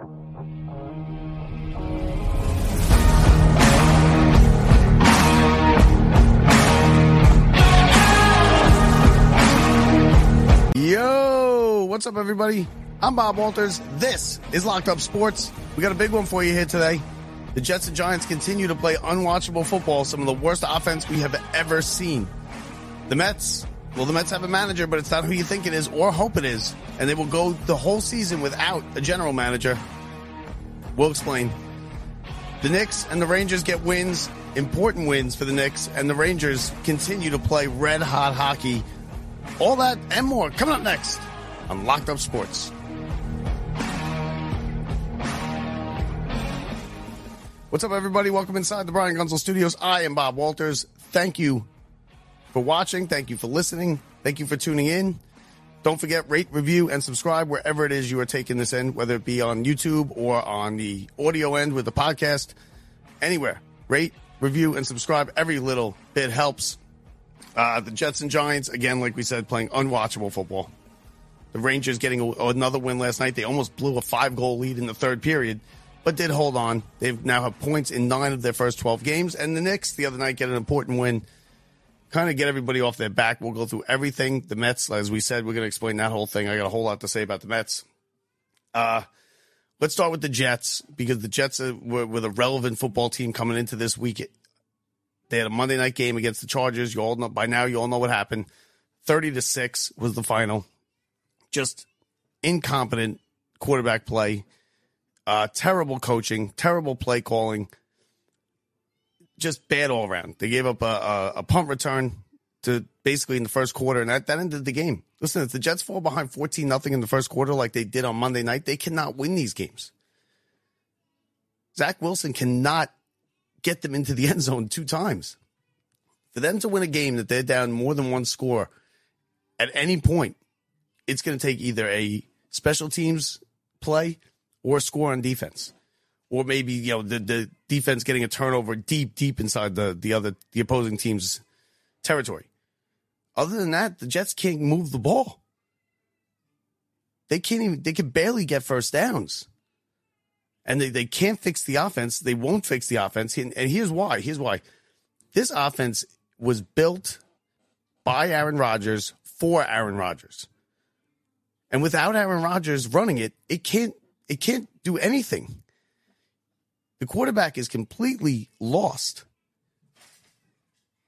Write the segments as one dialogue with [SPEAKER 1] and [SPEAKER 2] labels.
[SPEAKER 1] Yo, what's up, everybody? I'm Bob Walters. This is Locked Up Sports. We got a big one for you here today. The Jets and Giants continue to play unwatchable football, some of the worst offense we have ever seen. The Mets, well, the Mets have a manager, but it's not who you think it is or hope it is. And they will go the whole season without a general manager. We'll explain. The Knicks and the Rangers get wins, important wins for the Knicks, and the Rangers continue to play red hot hockey. All that and more coming up next on Locked Up Sports. What's up, everybody? Welcome inside the Brian Gunzel Studios. I am Bob Walters. Thank you for watching. Thank you for listening. Thank you for tuning in. Don't forget, rate, review, and subscribe wherever it is you are taking this in, whether it be on YouTube or on the audio end with the podcast. Anywhere. Rate, review, and subscribe. Every little bit helps. Uh, the Jets and Giants, again, like we said, playing unwatchable football. The Rangers getting a, another win last night. They almost blew a five goal lead in the third period, but did hold on. They now have points in nine of their first 12 games. And the Knicks, the other night, get an important win. Kind of get everybody off their back. We'll go through everything. The Mets, as we said, we're going to explain that whole thing. I got a whole lot to say about the Mets. Uh, let's start with the Jets because the Jets are, were, were the relevant football team coming into this week. They had a Monday night game against the Chargers. You all know by now. You all know what happened. Thirty to six was the final. Just incompetent quarterback play, uh, terrible coaching, terrible play calling, just bad all around. They gave up a, a, a punt return to basically in the first quarter, and that, that ended the game. Listen, if the Jets fall behind fourteen nothing in the first quarter, like they did on Monday night, they cannot win these games. Zach Wilson cannot get them into the end zone two times. For them to win a game that they're down more than one score at any point, it's going to take either a special teams play or a score on defense. Or maybe, you know, the, the defense getting a turnover deep, deep inside the, the other, the opposing team's territory. Other than that, the Jets can't move the ball. They can't even, they can barely get first downs and they, they can't fix the offense. They won't fix the offense. And, and here's why. Here's why. This offense was built by Aaron Rodgers for Aaron Rodgers. And without Aaron Rodgers running it, it can't it can't do anything. The quarterback is completely lost.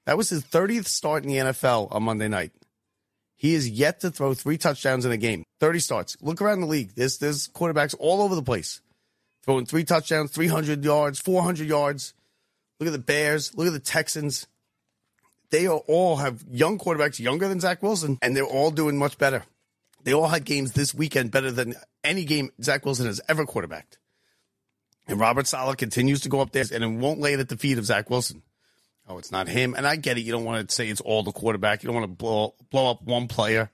[SPEAKER 1] That was his 30th start in the NFL on Monday night. He is yet to throw three touchdowns in a game. 30 starts. Look around the league. There's there's quarterbacks all over the place throwing three touchdowns, 300 yards, 400 yards. Look at the Bears. Look at the Texans. They all have young quarterbacks younger than Zach Wilson, and they're all doing much better. They all had games this weekend better than any game Zach Wilson has ever quarterbacked. And Robert Saleh continues to go up there and it won't lay it at the feet of Zach Wilson. Oh, it's not him. And I get it. You don't want to say it's all the quarterback. You don't want to blow, blow up one player.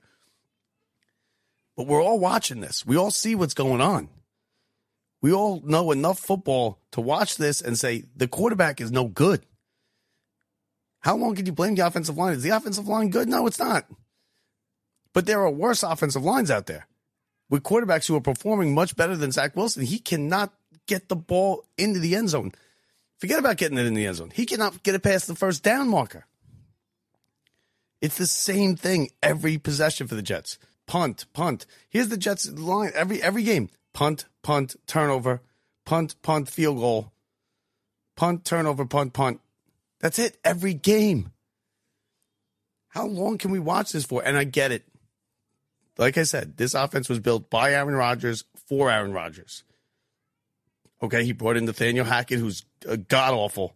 [SPEAKER 1] But we're all watching this. We all see what's going on. We all know enough football to watch this and say the quarterback is no good. How long can you blame the offensive line? Is the offensive line good? No, it's not. But there are worse offensive lines out there with quarterbacks who are performing much better than Zach Wilson. He cannot get the ball into the end zone. Forget about getting it in the end zone. He cannot get it past the first down marker. It's the same thing every possession for the Jets. Punt, punt. Here's the Jets line every every game punt, punt, turnover, punt, punt, field goal, punt, turnover, punt, punt. That's it every game. How long can we watch this for? And I get it. Like I said, this offense was built by Aaron Rodgers for Aaron Rodgers. Okay, he brought in Nathaniel Hackett, who's uh, god awful.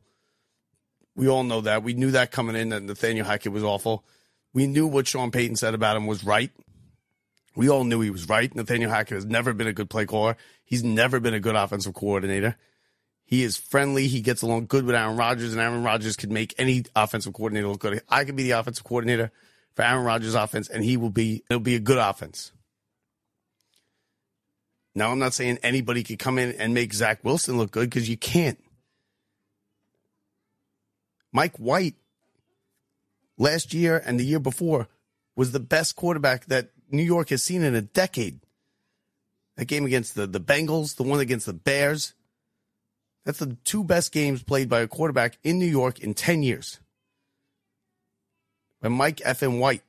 [SPEAKER 1] We all know that. We knew that coming in that Nathaniel Hackett was awful. We knew what Sean Payton said about him was right. We all knew he was right. Nathaniel Hackett has never been a good play caller. He's never been a good offensive coordinator. He is friendly. He gets along good with Aaron Rodgers, and Aaron Rodgers could make any offensive coordinator look good. I could be the offensive coordinator for Aaron Rodgers' offense, and he will be. It'll be a good offense. Now, I'm not saying anybody could come in and make Zach Wilson look good because you can't. Mike White last year and the year before was the best quarterback that New York has seen in a decade. That game against the, the Bengals, the one against the Bears. That's the two best games played by a quarterback in New York in 10 years. By Mike F. and White.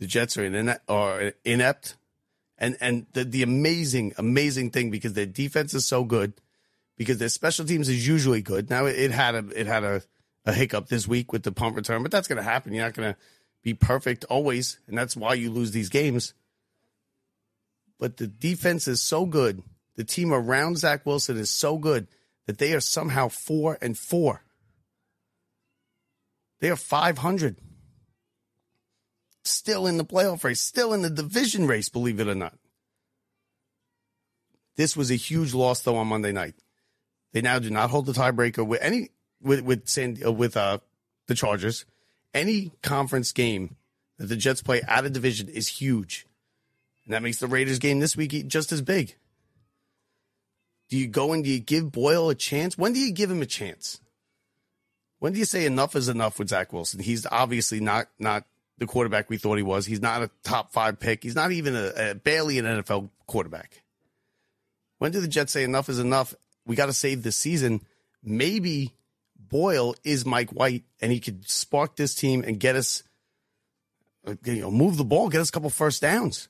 [SPEAKER 1] The Jets are, in, are inept. And, and the, the amazing, amazing thing because their defense is so good, because their special teams is usually good. Now it, it had a, it had a, a hiccup this week with the punt return, but that's going to happen. You're not going to be perfect always. And that's why you lose these games. But the defense is so good the team around Zach Wilson is so good that they are somehow four and four. They are 500. Still in the playoff race, still in the division race, believe it or not. This was a huge loss, though, on Monday night. They now do not hold the tiebreaker with any with with San, uh, with uh, the Chargers. Any conference game that the Jets play out of division is huge, and that makes the Raiders game this week just as big. Do you go and do you give Boyle a chance? When do you give him a chance? When do you say enough is enough with Zach Wilson? He's obviously not not the quarterback we thought he was. He's not a top five pick. He's not even a, a barely an NFL quarterback. When do the Jets say enough is enough? We got to save this season. Maybe Boyle is Mike White, and he could spark this team and get us, uh, you know, move the ball, get us a couple first downs.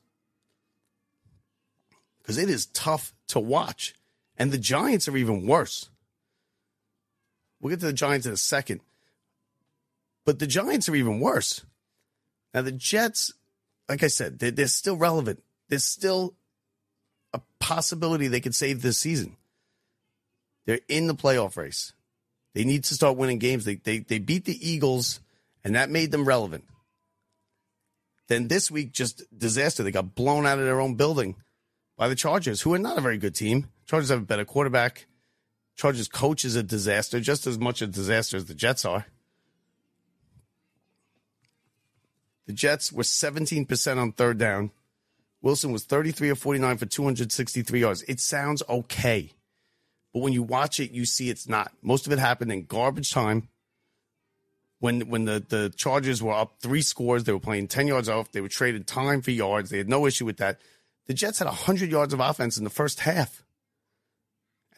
[SPEAKER 1] Because it is tough to watch. And the Giants are even worse. We'll get to the Giants in a second. But the Giants are even worse. Now, the Jets, like I said, they're, they're still relevant. There's still a possibility they could save this season. They're in the playoff race. They need to start winning games. They, they, they beat the Eagles, and that made them relevant. Then this week, just disaster. They got blown out of their own building by the Chargers, who are not a very good team. Chargers have a better quarterback. Chargers coach is a disaster, just as much a disaster as the Jets are. The Jets were 17% on third down. Wilson was 33 of 49 for 263 yards. It sounds okay. But when you watch it, you see it's not. Most of it happened in garbage time. When when the, the Chargers were up three scores, they were playing 10 yards off. They were traded time for yards. They had no issue with that. The Jets had 100 yards of offense in the first half.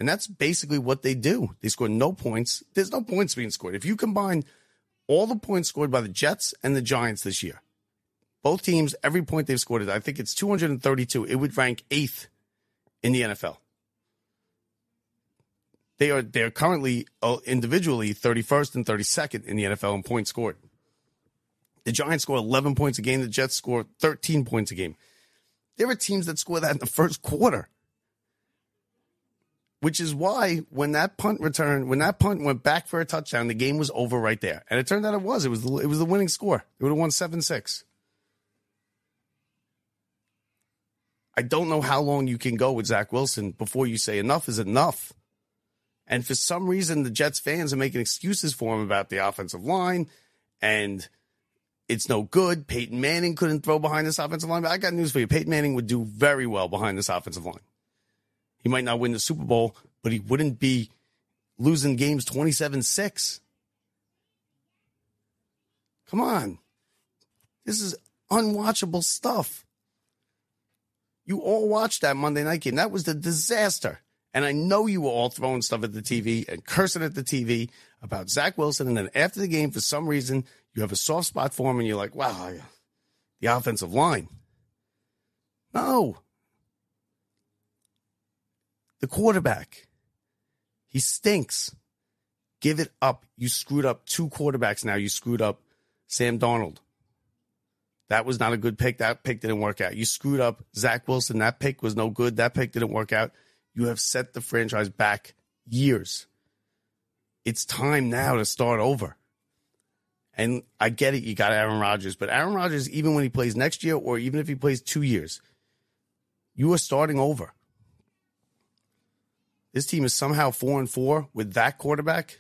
[SPEAKER 1] And that's basically what they do. They score no points. There's no points being scored. If you combine all the points scored by the Jets and the Giants this year, both teams, every point they've scored, I think it's 232. It would rank eighth in the NFL. They are they're currently uh, individually 31st and 32nd in the NFL in points scored. The Giants score 11 points a game. The Jets score 13 points a game. There are teams that score that in the first quarter which is why when that punt return, when that punt went back for a touchdown, the game was over right there. And it turned out it was. It was the, it was the winning score. It would have won 7 6. I don't know how long you can go with Zach Wilson before you say enough is enough. And for some reason, the Jets fans are making excuses for him about the offensive line and it's no good. Peyton Manning couldn't throw behind this offensive line. But I got news for you. Peyton Manning would do very well behind this offensive line. He might not win the Super Bowl, but he wouldn't be losing games 27 6. Come on. This is unwatchable stuff. You all watched that Monday night game. That was the disaster. And I know you were all throwing stuff at the TV and cursing at the TV about Zach Wilson. And then after the game, for some reason, you have a soft spot for him and you're like, wow, the offensive line. No, the quarterback. He stinks. Give it up. You screwed up two quarterbacks now. You screwed up Sam Darnold. That was not a good pick. That pick didn't work out. You screwed up Zach Wilson. That pick was no good. That pick didn't work out. You have set the franchise back years. It's time now to start over. And I get it, you got Aaron Rodgers, but Aaron Rodgers, even when he plays next year or even if he plays two years, you are starting over. This team is somehow four and four with that quarterback.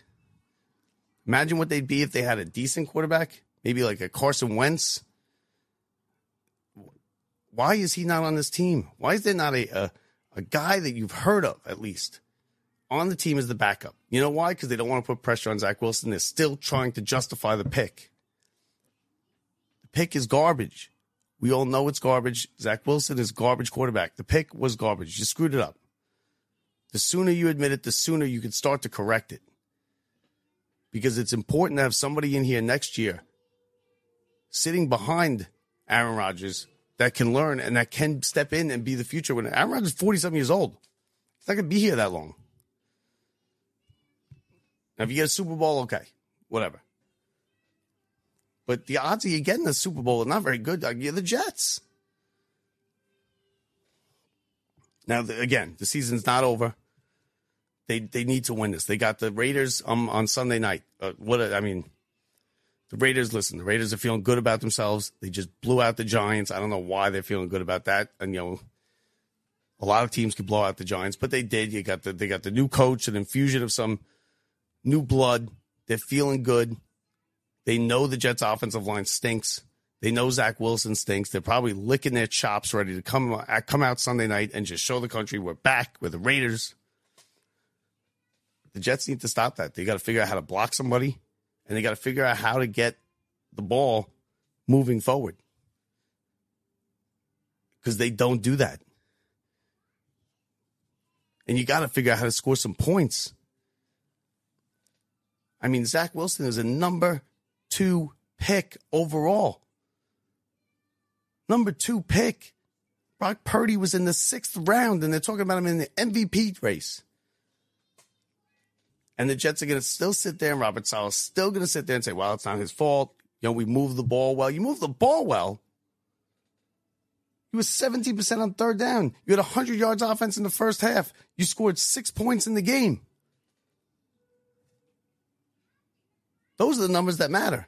[SPEAKER 1] Imagine what they'd be if they had a decent quarterback, maybe like a Carson Wentz. Why is he not on this team? Why is there not a, a, a guy that you've heard of at least on the team as the backup? You know why? Because they don't want to put pressure on Zach Wilson. They're still trying to justify the pick. The pick is garbage. We all know it's garbage. Zach Wilson is garbage quarterback. The pick was garbage. You screwed it up. The sooner you admit it, the sooner you can start to correct it. Because it's important to have somebody in here next year sitting behind Aaron Rodgers that can learn and that can step in and be the future. When Aaron Rodgers is 47 years old, he's not going to be here that long. Now, if you get a Super Bowl, okay, whatever. But the odds of you getting a Super Bowl are not very good. You're the Jets. Now, again, the season's not over. They they need to win this. They got the Raiders um, on Sunday night. Uh, what I mean, the Raiders. Listen, the Raiders are feeling good about themselves. They just blew out the Giants. I don't know why they're feeling good about that. And you know, a lot of teams could blow out the Giants, but they did. You got the they got the new coach, an infusion of some new blood. They're feeling good. They know the Jets' offensive line stinks. They know Zach Wilson stinks. They're probably licking their chops, ready to come uh, come out Sunday night and just show the country we're back. We're the Raiders. The Jets need to stop that. They got to figure out how to block somebody, and they got to figure out how to get the ball moving forward because they don't do that. And you got to figure out how to score some points. I mean, Zach Wilson is a number two pick overall. Number two pick. Brock Purdy was in the sixth round, and they're talking about him in the MVP race. And the Jets are going to still sit there, and Robert Saleh is still going to sit there and say, well, it's not his fault. You know, we moved the ball well. You moved the ball well. You were 17% on third down. You had 100 yards offense in the first half. You scored six points in the game. Those are the numbers that matter.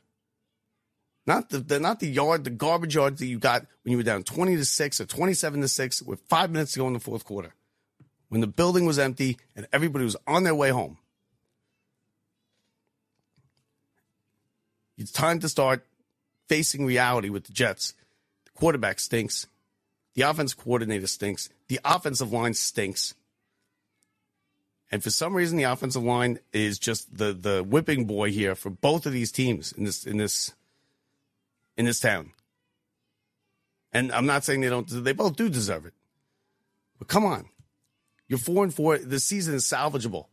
[SPEAKER 1] Not the, the not the yard, the garbage yards that you got when you were down 20 to 6 or 27 to 6 with five minutes to go in the fourth quarter. When the building was empty and everybody was on their way home. It's time to start facing reality with the Jets. The quarterback stinks. The offense coordinator stinks. The offensive line stinks. And for some reason, the offensive line is just the the whipping boy here for both of these teams in this in this in this town. And I'm not saying they don't; they both do deserve it. But come on, you're four and four. The season is salvageable.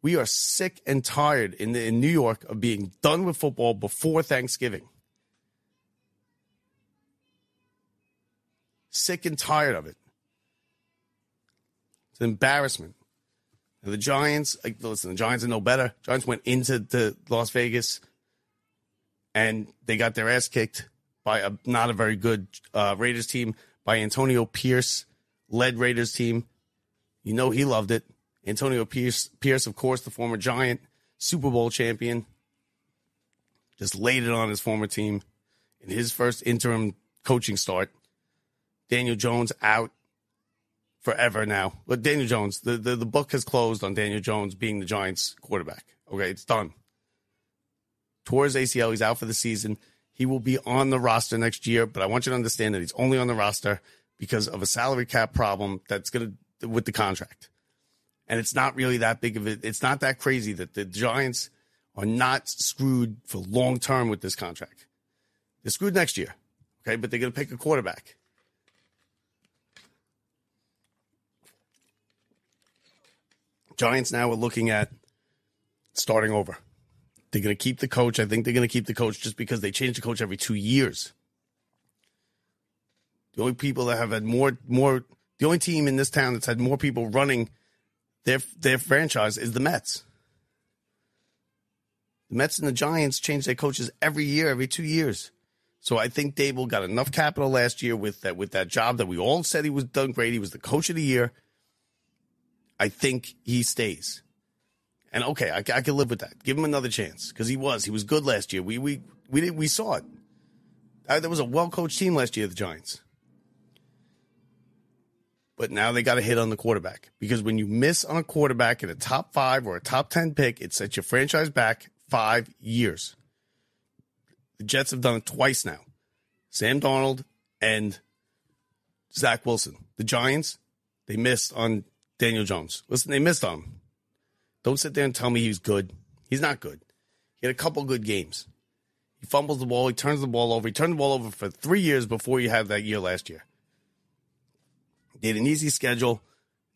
[SPEAKER 1] We are sick and tired in, the, in New York of being done with football before Thanksgiving. Sick and tired of it. It's an embarrassment. Now, the Giants, listen, the Giants are no better. Giants went into the Las Vegas and they got their ass kicked by a not a very good uh, Raiders team by Antonio Pierce led Raiders team. You know he loved it. Antonio Pierce, Pierce, of course, the former Giant Super Bowl champion, just laid it on his former team in his first interim coaching start. Daniel Jones out forever now. But Daniel Jones, the, the, the book has closed on Daniel Jones being the Giants quarterback. Okay, it's done. His ACL, he's out for the season. He will be on the roster next year, but I want you to understand that he's only on the roster because of a salary cap problem that's going to with the contract and it's not really that big of it. It's not that crazy that the Giants are not screwed for long term with this contract. They're screwed next year, okay, but they're going to pick a quarterback. Giants now are looking at starting over. They're going to keep the coach. I think they're going to keep the coach just because they change the coach every two years. The only people that have had more, more, the only team in this town that's had more people running their their franchise is the Mets. The Mets and the Giants change their coaches every year, every two years. So I think Daboll got enough capital last year with that with that job that we all said he was done great. He was the coach of the year. I think he stays. And okay, I, I can live with that. Give him another chance because he was he was good last year. We we we did, we saw it. Uh, there was a well coached team last year, the Giants. But now they got to hit on the quarterback because when you miss on a quarterback in a top five or a top 10 pick, it sets your franchise back five years. The Jets have done it twice now Sam Darnold and Zach Wilson. The Giants, they missed on Daniel Jones. Listen, they missed on him. Don't sit there and tell me he's good. He's not good. He had a couple good games. He fumbles the ball. He turns the ball over. He turned the ball over for three years before you had that year last year. They had an easy schedule.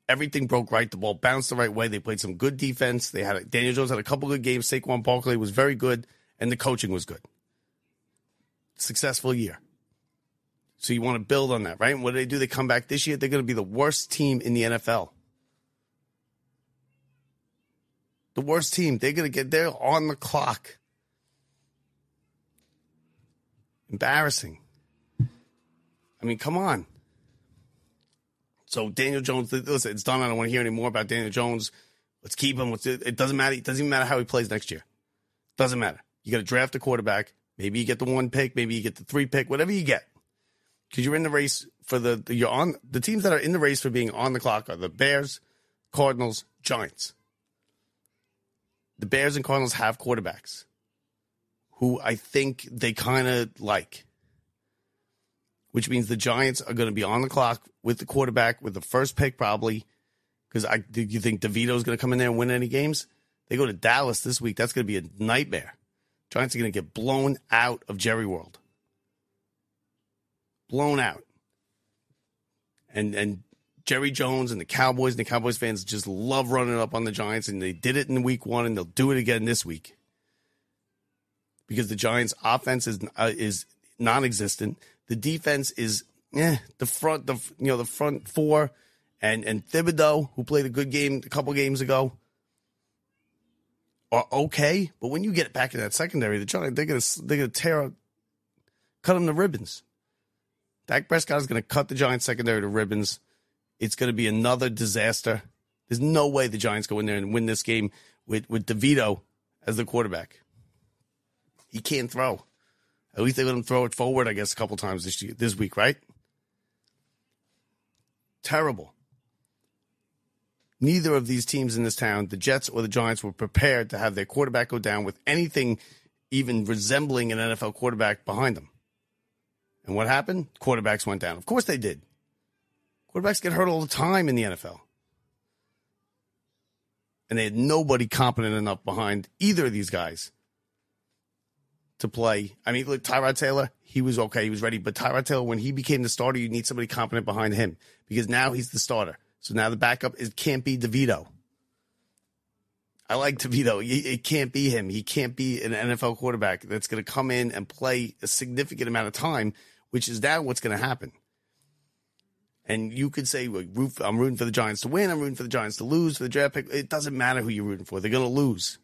[SPEAKER 1] Everything broke right. The ball bounced the right way. They played some good defense. They had Daniel Jones had a couple good games. Saquon Barkley was very good, and the coaching was good. Successful year. So you want to build on that, right? And what do they do? They come back this year. They're going to be the worst team in the NFL. The worst team. They're going to get there on the clock. Embarrassing. I mean, come on. So Daniel Jones, listen, it's done. I don't want to hear any more about Daniel Jones. Let's keep him. It doesn't matter. It doesn't even matter how he plays next year. Doesn't matter. You got to draft a quarterback. Maybe you get the one pick. Maybe you get the three pick. Whatever you get, because you're in the race for the, you're on the teams that are in the race for being on the clock are the Bears, Cardinals, Giants. The Bears and Cardinals have quarterbacks who I think they kind of like, which means the Giants are going to be on the clock with the quarterback with the first pick probably. Because I do you think DeVito's going to come in there and win any games? They go to Dallas this week. That's going to be a nightmare. Giants are going to get blown out of Jerry World. Blown out. And and Jerry Jones and the Cowboys and the Cowboys fans just love running up on the Giants, and they did it in week one, and they'll do it again this week because the Giants' offense is uh, is non-existent. The defense is eh, the front the you know the front four and and Thibodeaux who played a good game a couple games ago are okay, but when you get back in that secondary, the Giants they're gonna they're gonna tear cut them to ribbons. Dak Prescott is gonna cut the Giants secondary to ribbons. It's gonna be another disaster. There's no way the Giants go in there and win this game with with DeVito as the quarterback. He can't throw. At least they let him throw it forward, I guess, a couple times this year, this week, right? Terrible. Neither of these teams in this town, the Jets or the Giants, were prepared to have their quarterback go down with anything even resembling an NFL quarterback behind them. And what happened? Quarterbacks went down. Of course they did. Quarterbacks get hurt all the time in the NFL. And they had nobody competent enough behind either of these guys to play. I mean, look, Tyrod Taylor, he was okay. He was ready. But Tyrod Taylor, when he became the starter, you need somebody competent behind him because now he's the starter. So now the backup is can't be DeVito. I like DeVito. It can't be him. He can't be an NFL quarterback that's going to come in and play a significant amount of time, which is now what's going to happen. And you could say, well, I'm rooting for the Giants to win. I'm rooting for the Giants to lose for the draft pick. It doesn't matter who you're rooting for. They're going to lose.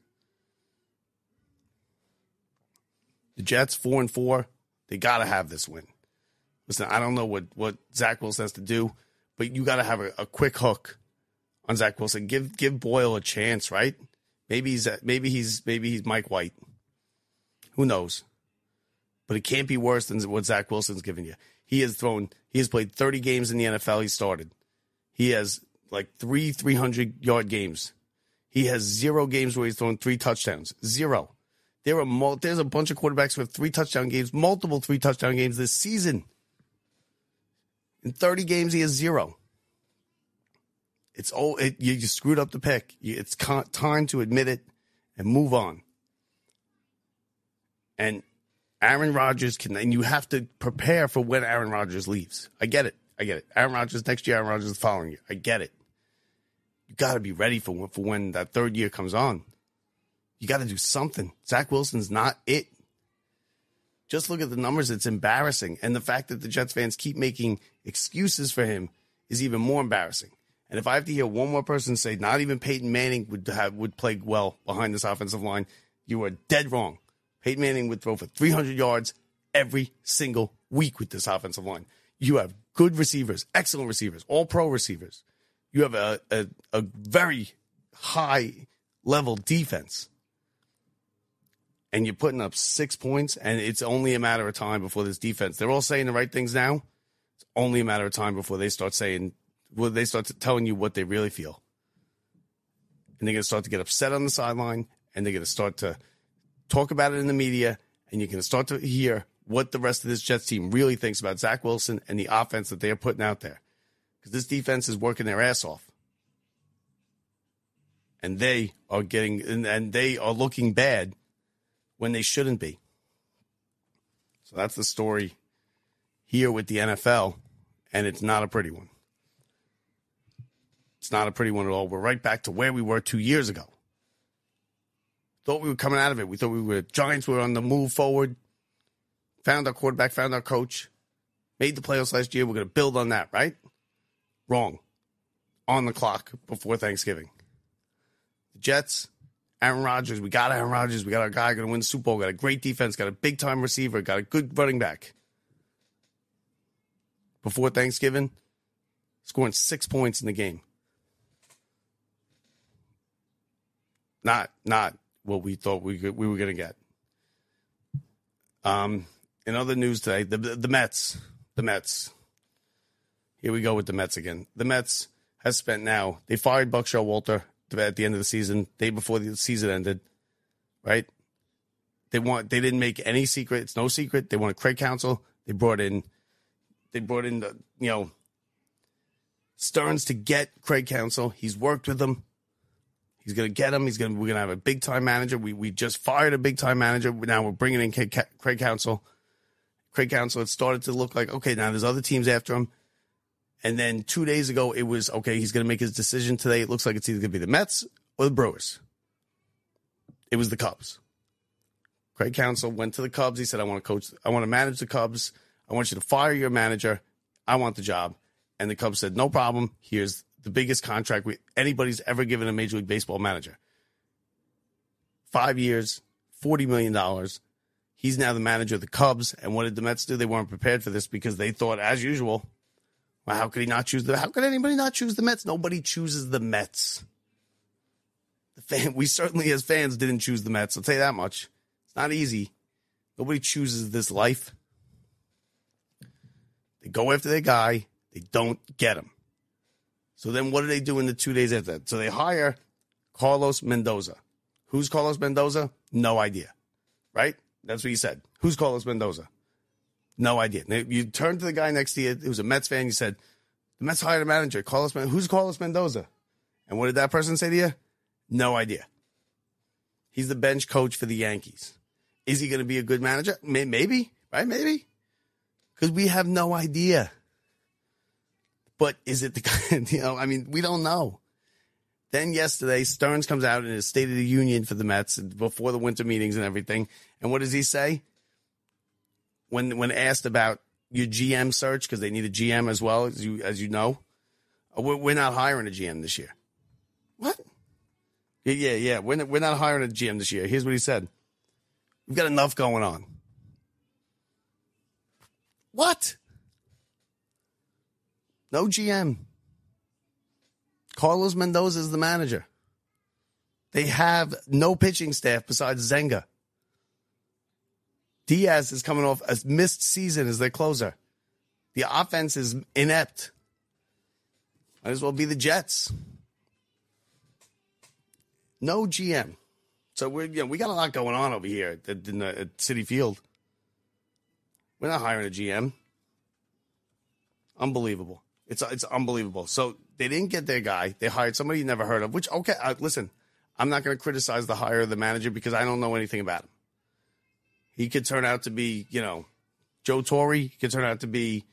[SPEAKER 1] The Jets four and four, they got to have this win. Listen, I don't know what what Zach Wilson has to do, but you got to have a, a, quick hook on Zach Wilson. Give give Boyle a chance, right? Maybe he's maybe he's maybe he's Mike White. Who knows? But it can't be worse than what Zach Wilson's given you. He has thrown. He has played 30 games in the NFL. He started. He has like three 300 yard games. He has zero games where he's thrown three touchdowns. Zero. There are there's a bunch of quarterbacks with three touchdown games, multiple three touchdown games this season. In 30 games, he has zero. It's oh, it, you just screwed up the pick. It's time to admit it and move on. And Aaron Rodgers can, and you have to prepare for when Aaron Rodgers leaves. I get it. I get it. Aaron Rodgers next year, Aaron Rodgers the following year. I get it. You got to be ready for for when that third year comes on. You got to do something. Zach Wilson's not it. Just look at the numbers. It's embarrassing. And the fact that the Jets fans keep making excuses for him is even more embarrassing. And if I have to hear one more person say not even Peyton Manning would have would play well behind this offensive line, you are dead wrong. Peyton Manning would throw for 300 yards every single week with this offensive line. You have good receivers, excellent receivers, all pro receivers. You have a, a, a very high level defense and you're putting up six points, and it's only a matter of time before this defense. They're all saying the right things now. It's only a matter of time before they start saying, well, they start telling you what they really feel, and they're going to start to get upset on the sideline, and they're going to start to talk about it in the media, and you're going to start to hear what the rest of this Jets team really thinks about Zach Wilson and the offense that they are putting out there, because this defense is working their ass off. And they are getting, and, and they are looking bad when they shouldn't be. So that's the story here with the NFL, and it's not a pretty one. It's not a pretty one at all. We're right back to where we were two years ago. Thought we were coming out of it. We thought we were Giants We were on the move forward. Found our quarterback, found our coach, made the playoffs last year. We're going to build on that, right? Wrong. On the clock before Thanksgiving. The Jets, Aaron Rodgers. We got Aaron Rodgers. We got our guy going to win the Super Bowl. Got a great defense. Got a big time receiver. Got a good running back. Before Thanksgiving, scoring six points in the game. Not not what we thought we could, we were going to get. Um, in other news today, the the Mets, the Mets. Here we go with the Mets again. The Mets has spent now. They fired Buck Showalter at the end of the season, day before the season ended, right? They want. They didn't make any secret. It's no secret. They wanted Craig Counsell. They brought in. They brought in the you know. Stearns to get Craig Counsell. He's worked with them. He's to get him. He's to We're to have a big time manager. We we just fired a big time manager. Now we're bringing in Craig, Counsell. Craig Counsell. It started to look like okay. Now there's other teams after him. And then two days ago, it was okay. He's going to make his decision today. It looks like it's either going to be the Mets or the Brewers. It was the Cubs. Craig Counsell went to the Cubs. He said, "I want to coach. I want to manage the Cubs. I want you to fire your manager. I want the job." And the Cubs said, "No problem. Here's the biggest contract we, anybody's ever given a Major League Baseball manager. Five years, $40 million. He's now the manager of the Cubs. And what did the Mets do? They weren't prepared for this because they thought, as usual, well, how could he not choose the, how could anybody not choose the Mets? Nobody chooses the Mets. The fan, we certainly, as fans, didn't choose the Mets. I'll tell you that much. It's not easy. Nobody chooses this life. They go after their guy. They don't get him. So then what do they do in the two days after that? So they hire Carlos Mendoza. Who's Carlos Mendoza? No idea. Right? That's what he said. Who's Carlos Mendoza? No idea. You turned to the guy next to you who's a Mets fan. You said, the Mets hired a manager, Carlos Mendoza. Who's Carlos Mendoza? And what did that person say to you? No idea. He's the bench coach for the Yankees. Is he going to be a good manager? Maybe, right? Maybe. Because we have no idea. But is it the guy, you know, I mean, we don't know. Then yesterday, Stearns comes out in his State of the Union for the Mets before the winter meetings and everything. And what does he say? When when asked about your GM search, because they need a GM as well, as you as you know, uh, we're, we're not hiring a GM this year. What? Yeah, yeah, yeah. We're not, we're not hiring a GM this year. Here's what he said: We've got enough going on. What? No GM. Carlos Mendoza is the manager. They have no pitching staff besides Senga. Diaz is coming off a missed season as their closer. The offense is inept. Might as well be the Jets. No GM. So we're you know, we got a lot going on over here at, at Citi Field. We're not hiring a GM. Unbelievable. It's it's unbelievable. So they didn't get their guy. They hired somebody you never heard of. Which okay, uh, listen, I'm not going to criticize the hire of the manager because I don't know anything about him. He could turn out to be, you know, Joe Torre. He could turn out to be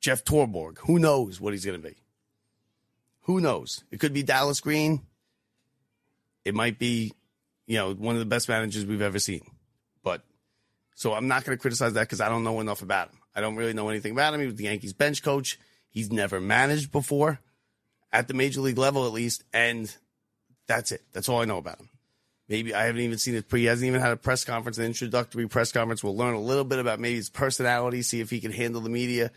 [SPEAKER 1] Jeff Torborg. Who knows what he's going to be? Who knows? It could be Dallas Green. It might be, you know, one of the best managers we've ever seen. But so I'm not going to criticize that because I don't know enough about him. I don't really know anything about him. He was the Yankees bench coach. He's never managed before at the major league level, at least. And that's it. That's all I know about him. Maybe I haven't even seen it. He hasn't even had a press conference, an introductory press conference. We'll learn a little bit about maybe his personality, see if he can handle the media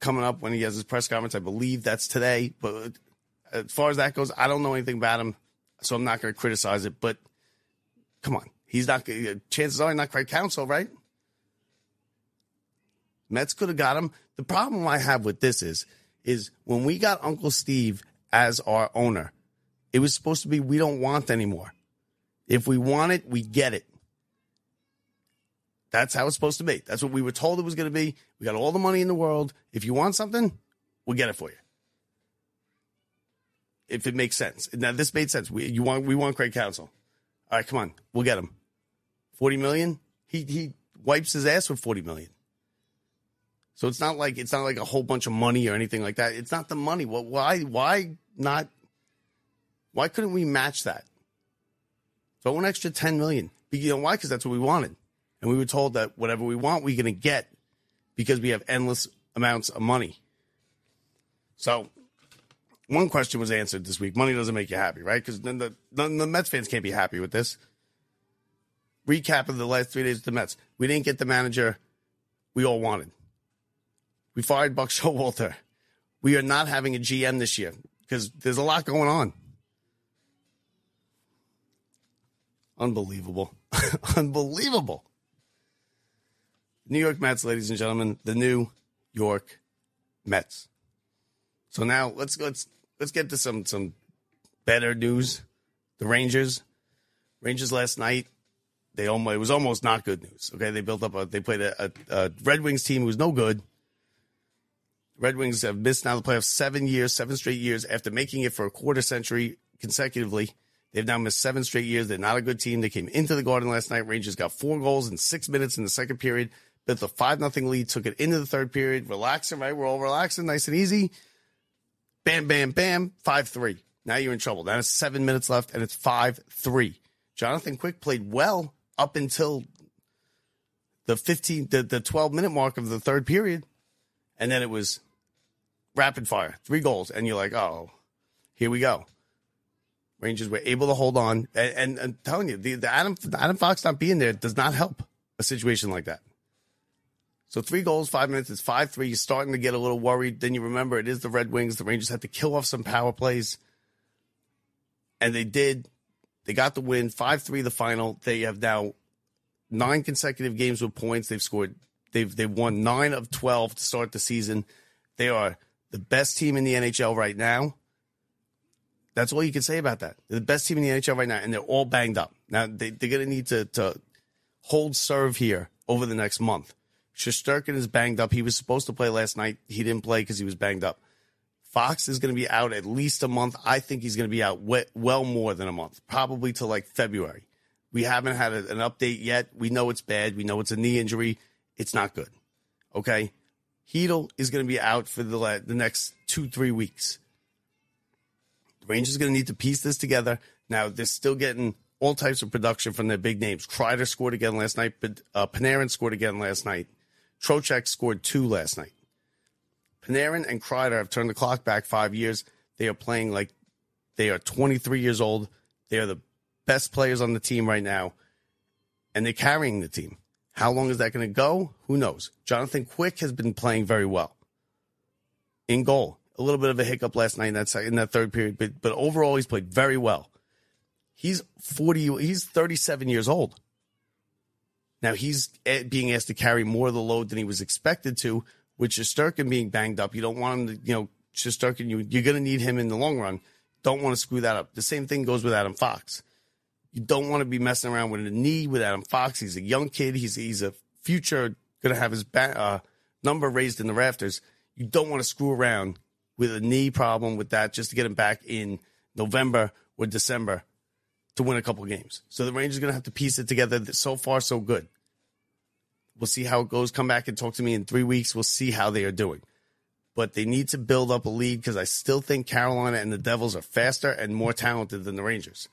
[SPEAKER 1] coming up when he has his press conference. I believe that's today. But as far as that goes, I don't know anything about him, so I'm not going to criticize it. But come on, he's not. Chances are, he's not Craig Counsell, right? Mets could have got him. The problem I have with this is, is when we got Uncle Steve as our owner, it was supposed to be we don't want anymore. If we want it, we get it. That's how it's supposed to be. That's what we were told it was going to be. We got all the money in the world. If you want something, we'll get it for you. If it makes sense. Now this made sense. We you want we want Craig Counsell. All right, come on, we'll get him. Forty million. He he wipes his ass with 40 million. So it's not like it's not like a whole bunch of money or anything like that. It's not the money. Well, why why not why couldn't we match that? Throw an extra 10 million. You know why? Because that's what we wanted. And we were told that whatever we want, we're going to get because we have endless amounts of money. So one question was answered this week. Money doesn't make you happy, right? Because then the, then the Mets fans can't be happy with this. Recap of the last three days of the Mets. We didn't get the manager we all wanted. We fired Buck Showalter. We are not having a GM this year because there's a lot going on. Unbelievable. Unbelievable. New York Mets, ladies and gentlemen, the New York Mets. So now let's let's let's get to some some better news. The Rangers, Rangers last night, they almost it was almost not good news. Okay, they built up a they played a, a, a Red Wings team who was no good. Red Wings have missed now the playoffs seven years, seven straight years after making it for a quarter century consecutively. They've now missed seven straight years. They're not a good team. They came into the Garden last night. Rangers got four goals in six minutes in the second period. Built a five nothing lead. Took it into the third period. Relaxing, right? We're all relaxing, nice and easy. Bam, bam, bam. Five three. Now you're in trouble. Now it's seven minutes left, and it's five three. Jonathan Quick played well up until the 15, the, the 12 minute mark of the third period. And then it was rapid fire, three goals. And you're like, oh, here we go. Rangers were able to hold on. And, and I'm telling you, the, the Adam, the Adam Fox not being there does not help a situation like that. So three goals, five minutes. It's five three. You're starting to get a little worried. Then you remember it is the Red Wings. The Rangers had to kill off some power plays, and they did. They got the win, five three. The final. They have now nine consecutive games with points. They've scored. They've they've won nine of twelve to start the season. They are the best team in the NHL right now. That's all you can say about that. They're the best team in the NHL right now, and they're all banged up. Now they, they're going to need to to hold serve here over the next month. Shesterkin is banged up. He was supposed to play last night. He didn't play because he was banged up. Fox is going to be out at least a month. I think he's going to be out well more than a month, probably to like February. We haven't had an update yet. We know it's bad. We know it's a knee injury. It's not good. Okay. Chytil is going to be out for the, the next two, three weeks. The Rangers are going to need to piece this together. Now, they're still getting all types of production from their big names. Kreider scored again last night, but uh, Panarin scored again last night. Trocheck scored two last night. Panarin and Kreider have turned the clock back five years. They are playing like they are 23 years old. They are the best players on the team right now, and they're carrying the team. How long is that going to go? Who knows? Jonathan Quick has been playing very well in goal. A little bit of a hiccup last night in that in that third period, but but overall he's played very well. He's 40. He's 37 years old. Now he's eh, being asked to carry more of the load than he was expected to, with Shesterkin being banged up. You don't want him to, you know, Shesterkin, you, you're going to need him in the long run. Don't want to screw that up. The same thing goes with Adam Fox. You don't want to be messing around with a knee with Adam Fox. He's a young kid. He's he's a future going to have his ba- uh, number raised in the rafters. You don't want to screw around with a knee problem with that just to get him back in November or December to win a couple games. So the Rangers are going to have to piece it together. So far, so good. We'll see how it goes. Come back and talk to me in three weeks. We'll see how they are doing. But they need to build up a lead because I still think Carolina and the Devils are faster and more talented than the Rangers.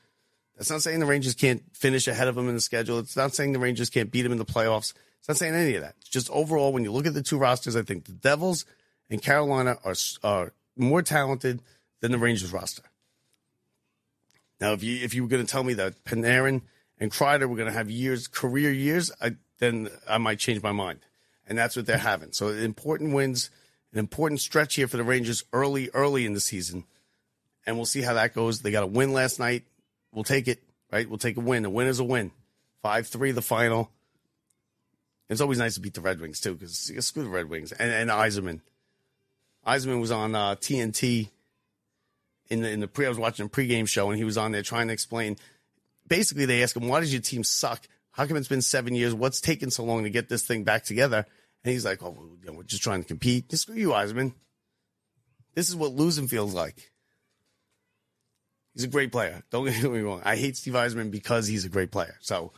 [SPEAKER 1] That's not saying the Rangers can't finish ahead of them in the schedule. It's not saying the Rangers can't beat them in the playoffs. It's not saying any of that. It's just overall, when you look at the two rosters, I think the Devils and Carolina are, are more talented than the Rangers roster. Now, if you if you were going to tell me that Panarin and Kreider were going to have years, career years, I, then I might change my mind. And that's what they're having. So important wins, an important stretch here for the Rangers early, early in the season. And we'll see how that goes. They got a win last night. We'll take it, right? We'll take a win. A win is a win. 5 3 the final. It's always nice to beat the Red Wings, too, because screw the Red Wings. And, and Yzerman. Yzerman was on uh, TNT in the in the pre. I was watching a pregame show, and he was on there trying to explain. Basically, they ask him, "Why does your team suck? How come it's been seven years? What's taken so long to get this thing back together?" And he's like, "Oh, we're just trying to compete. Just screw you, Yzerman. This is what losing feels like." He's a great player. Don't get me wrong. I hate Steve Yzerman because he's a great player. So,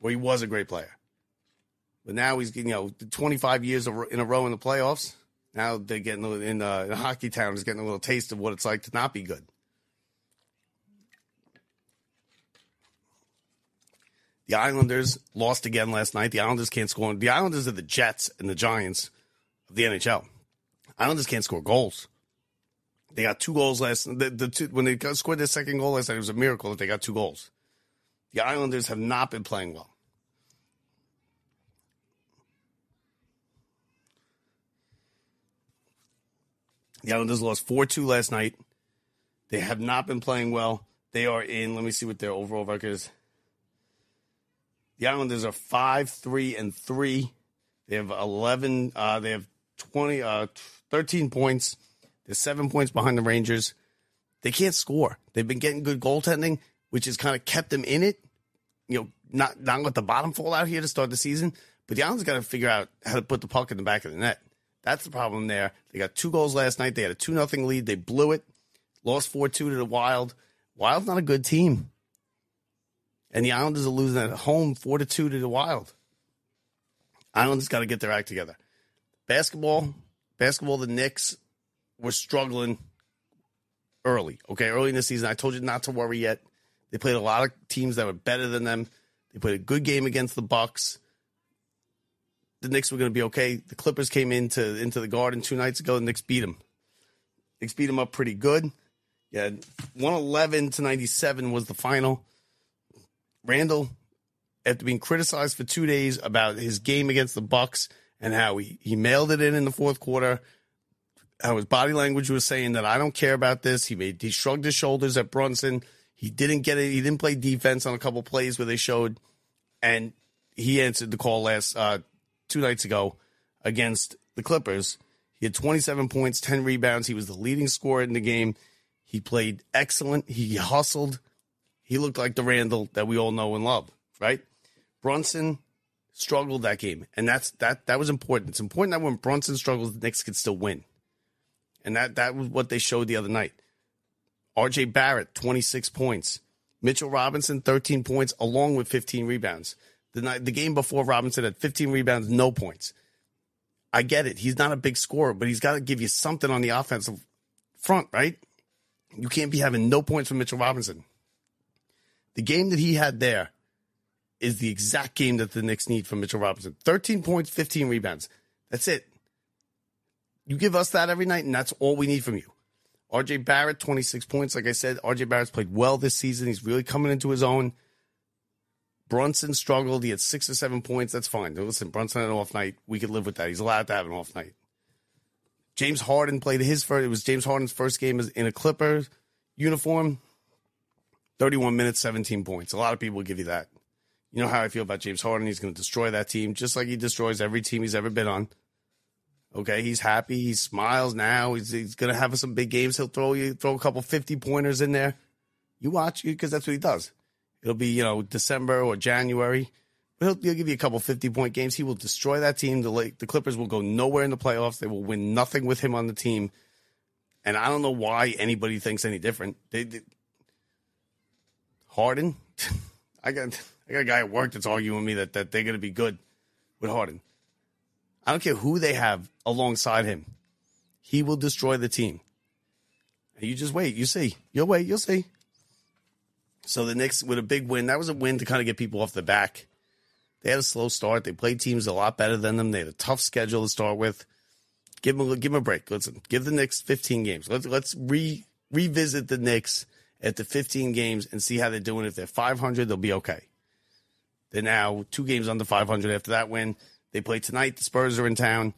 [SPEAKER 1] well, he was a great player. But now he's you know 25 years in a row in the playoffs. Now they're getting in, uh, in hockey town is getting a little taste of what it's like to not be good. The Islanders lost again last night. The Islanders can't score. The Islanders are the Jets and the Giants of the NHL. Islanders can't score goals. They got two goals last. The, the two, when they scored their second goal last night, it was a miracle that they got two goals. The Islanders have not been playing well. The Islanders lost 4 2 last night. They have not been playing well. They are in, let me see what their overall record is. The Islanders are 5 3 and 3. They have 11, uh, they have 20, uh, 13 points. They're seven points behind the Rangers. They can't score. They've been getting good goaltending, which has kind of kept them in it. You know, not not let the bottom fall out here to start the season. But the Islanders got to figure out how to put the puck in the back of the net. That's the problem there. They got two goals last night. They had a 2 nothing lead. They blew it. Lost 4 2 to the Wild. Wild's not a good team. And the Islanders are losing at home 4 2 to the Wild. Islanders got to get their act together. Basketball, basketball, the Knicks were struggling early. Okay, early in the season. I told you not to worry yet. They played a lot of teams that were better than them. They played a good game against the Bucks. The Knicks were going to be okay. The Clippers came into into the Garden two nights ago. The Knicks beat them. Knicks beat them up pretty good. Yeah, one eleven to ninety seven was the final. Randle, after being criticized for two days about his game against the Bucks and how he, he mailed it in in the fourth quarter, how his body language was saying that I don't care about this. He made he shrugged his shoulders at Brunson. He didn't get it. He didn't play defense on a couple plays where they showed, and he answered the call last uh, two nights ago against the Clippers. He had 27 points, 10 rebounds. He was the leading scorer in the game. He played excellent. He hustled. He looked like the Randle that we all know and love, right? Brunson struggled that game, and that's that. That was important. It's important that when Brunson struggles, the Knicks could still win, and that that was what they showed the other night. R.J. Barrett, 26 points. Mitchell Robinson, 13 points, along with 15 rebounds. The night, the game before Robinson had 15 rebounds, no points. I get it. He's not a big scorer, but he's got to give you something on the offensive front, right? You can't be having no points from Mitchell Robinson. The game that he had there is the exact game that the Knicks need from Mitchell Robinson. 13 points, 15 rebounds. That's it. You give us that every night, and that's all we need from you. RJ Barrett, 26 points. Like I said, RJ Barrett's played well this season. He's really coming into his own. Brunson struggled. He had six or seven points. That's fine. Listen, Brunson had an off night. We could live with that. He's allowed to have an off night. James Harden played his first. It was James Harden's first game in a Clippers uniform. 31 minutes, 17 points. A lot of people give you that. You know how I feel about James Harden. He's going to destroy that team just like he destroys every team he's ever been on. Okay, he's happy. He smiles now. He's, he's going to have some big games. He'll throw you throw a couple fifty pointers in there. You watch because that's what he does. It'll be you know December or January. He'll, he'll give you a couple fifty point games. He will destroy that team. The the Clippers will go nowhere in the playoffs. They will win nothing with him on the team. And I don't know why anybody thinks any different. They, they Harden, I got I got a guy at work that's arguing with me that, that they're going to be good with Harden. I don't care who they have alongside him. He will destroy the team. You just wait. You see. You'll wait. You'll see. So the Knicks with a big win. That was a win to kind of get people off the back. They had a slow start. They played teams a lot better than them. They had a tough schedule to start with. Give them a, give them a break. Listen, give the Knicks 15 games. Let's let's re revisit the Knicks at the 15 games and see how they're doing. If they're 500, they'll be okay. They're now two games under 500 after that win. They play tonight. The Spurs are in town.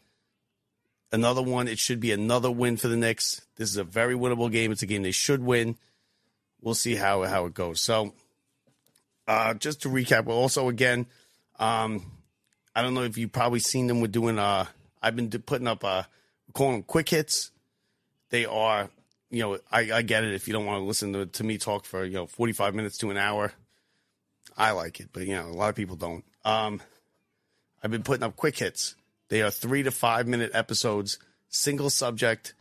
[SPEAKER 1] Another one. It should be another win for the Knicks. This is a very winnable game. It's a game they should win. We'll see how how it goes. So, uh, just to recap, well, also again, um, I don't know if you've probably seen them. We're doing. Uh, I've been putting up. Uh, calling them quick hits. They are. You know, I, I get it if you don't want to listen to, to me talk for you know forty five minutes to an hour. I like it, but you know a lot of people don't. Um, I've been putting up quick hits. They are three to five minute episodes, single subject.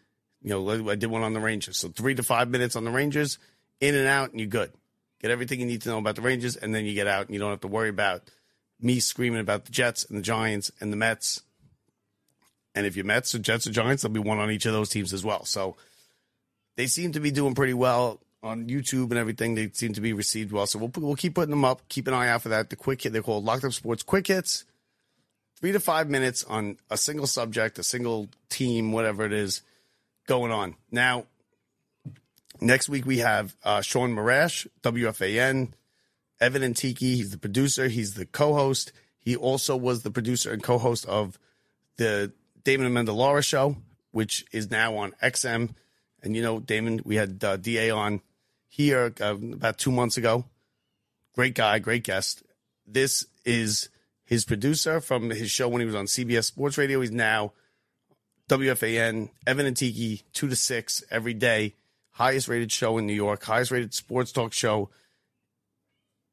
[SPEAKER 1] You know, I did one on the Rangers. So three to five minutes on the Rangers, in and out, and you're good. Get everything you need to know about the Rangers, and then you get out and you don't have to worry about me screaming about the Jets and the Giants and the Mets. And if you're Mets or Jets or Giants, there'll be one on each of those teams as well. So they seem to be doing pretty well on YouTube and everything. They seem to be received well. So we'll, we'll keep putting them up. Keep an eye out for that. The quick hit, they're called Locked Up Sports Quick Hits. Three to five minutes on a single subject, a single team, whatever it is going on. Now, next week we have uh, Shaun Morash, WFAN, Evan and Tiki. He's the producer, he's the co host. He also was the producer and co host of the Damon Amendolara show, which is now on XM. And you know, Damon, we had uh, DA on here uh, about two months ago. Great guy, great guest. This is his producer from his show when he was on CBS Sports Radio. He's now WFAN, Evan and Tiki, two to six every day. Highest rated show in New York, highest rated sports talk show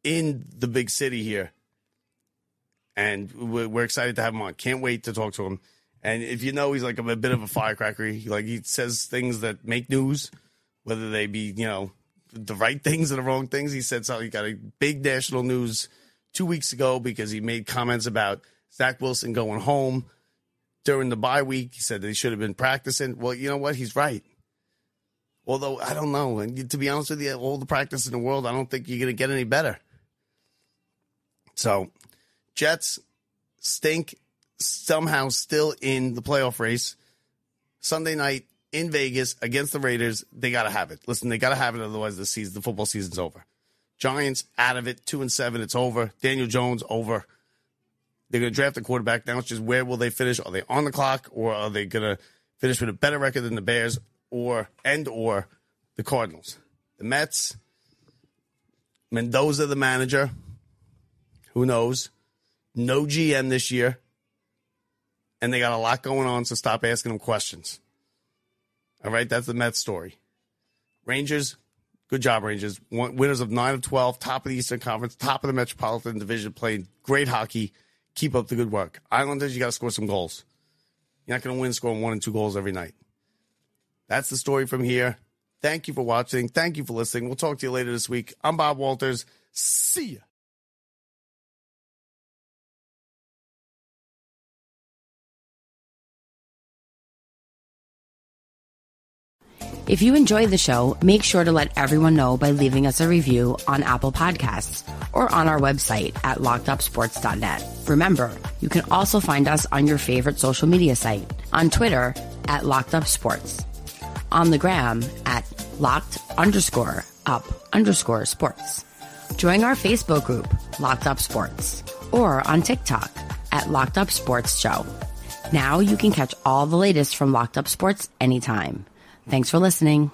[SPEAKER 1] in the big city here. And we're excited to have him on. Can't wait to talk to him. And if you know, he's like a, bit of a firecracker. He, like he says things that make news, whether they be, you know, the right things or the wrong things. He said something. He got a big national news two weeks ago because he made comments about Zach Wilson going home during the bye week. He said that he should have been practicing. Well, you know what? He's right. Although I don't know, and to be honest with you, all the practice in the world, I don't think you're going to get any better. So, Jets stink somehow still in the playoff race. Sunday night in Vegas against the Raiders, they got to have it. Listen, they got to have it, otherwise the season, the football season's over. Giants out of it, two and seven, it's over. Daniel Jones over. They're going to draft a quarterback. Now it's just where will they finish? Are they on the clock, or are they going to finish with a better record than the Bears, or and or the Cardinals? The Mets. Mendoza, the manager. Who knows? No GM this year. And they got a lot going on, so stop asking them questions. All right, that's the Mets story. Rangers, good job, Rangers. Winners of 9 of 12, top of the Eastern Conference, top of the Metropolitan Division, playing great hockey. Keep up the good work. Islanders, you got to score some goals. You're not going to win scoring one and two goals every night. That's the story from here. Thank you for watching. Thank you for listening. We'll talk to you later this week. I'm Bob Walters. See ya.
[SPEAKER 2] If you enjoyed the show, make sure to let everyone know by leaving us a review on Apple Podcasts or on our website at lockedupsports.net. Remember, you can also find us on your favorite social media site, on Twitter at lockedupsports, on the gram at locked underscore up underscore sports. Join our Facebook group, Locked Up Sports, or on TikTok at Locked Up Sports Show. Now you can catch all the latest from Locked Up Sports anytime. Thanks for listening.